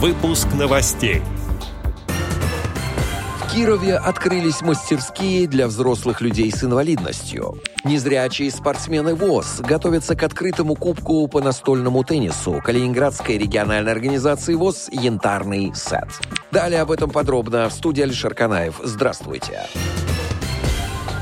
Выпуск новостей. В Кирове открылись мастерские для взрослых людей с инвалидностью. Незрячие спортсмены ВОЗ готовятся к открытому кубку по настольному теннису Калининградской региональной организации ВОЗ «Янтарный сет». Далее об этом подробно в студии Алишер Канаев. Здравствуйте. Здравствуйте.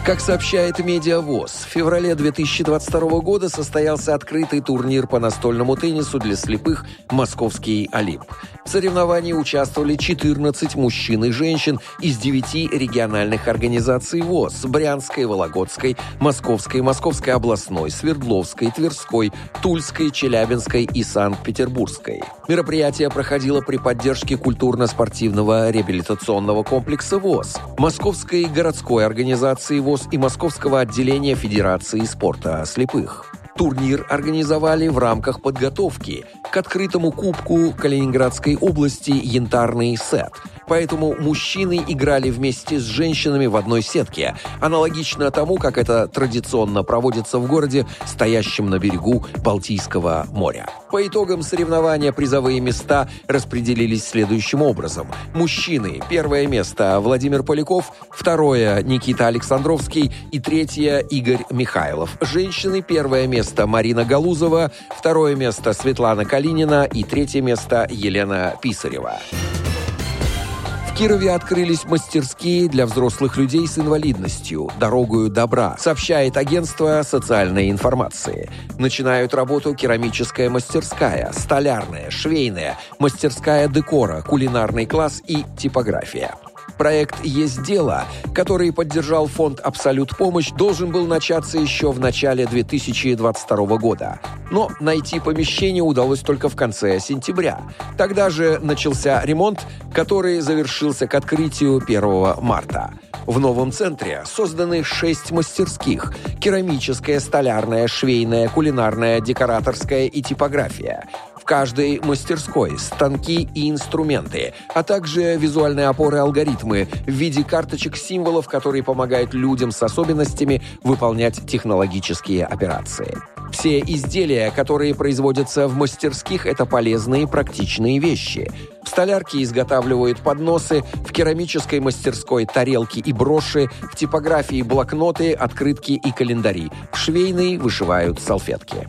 Как сообщает Медиавоз, в феврале 2022 года состоялся открытый турнир по настольному теннису для слепых «Московский Олимп». В соревновании участвовали 14 мужчин и женщин из 9 региональных организаций ВОЗ – Брянской, Вологодской, Московской, Московской областной, Свердловской, Тверской, Тульской, Челябинской и Санкт-Петербургской. Мероприятие проходило при поддержке культурно-спортивного реабилитационного комплекса ВОЗ, Московской городской организации ВОЗ ВОЗ и Московского отделения Федерации спорта слепых. Турнир организовали в рамках подготовки к открытому кубку Калининградской области «Янтарный сет», поэтому мужчины играли вместе с женщинами в одной сетке, аналогично тому, как это традиционно проводится в городе, стоящем на берегу Балтийского моря. По итогам соревнования призовые места распределились следующим образом. Мужчины – первое место Владимир Поляков, второе – Никита Александровский и третье – Игорь Михайлов. Женщины – первое место Марина Галузова, второе место Светлана Калинина и третье место Елена Писарева. Кирове открылись мастерские для взрослых людей с инвалидностью «Дорогою добра», сообщает агентство социальной информации. Начинают работу керамическая мастерская, столярная, швейная, мастерская декора, кулинарный класс и типография. Проект «Есть дело», который поддержал фонд «Абсолют помощь», должен был начаться еще в начале 2022 года. Но найти помещение удалось только в конце сентября. Тогда же начался ремонт, который завершился к открытию 1 марта. В новом центре созданы шесть мастерских – керамическая, столярная, швейная, кулинарная, декораторская и типография каждой мастерской станки и инструменты, а также визуальные опоры алгоритмы в виде карточек символов, которые помогают людям с особенностями выполнять технологические операции. Все изделия, которые производятся в мастерских, это полезные практичные вещи. В столярке изготавливают подносы, в керамической мастерской тарелки и броши, в типографии блокноты, открытки и календари, в швейной вышивают салфетки.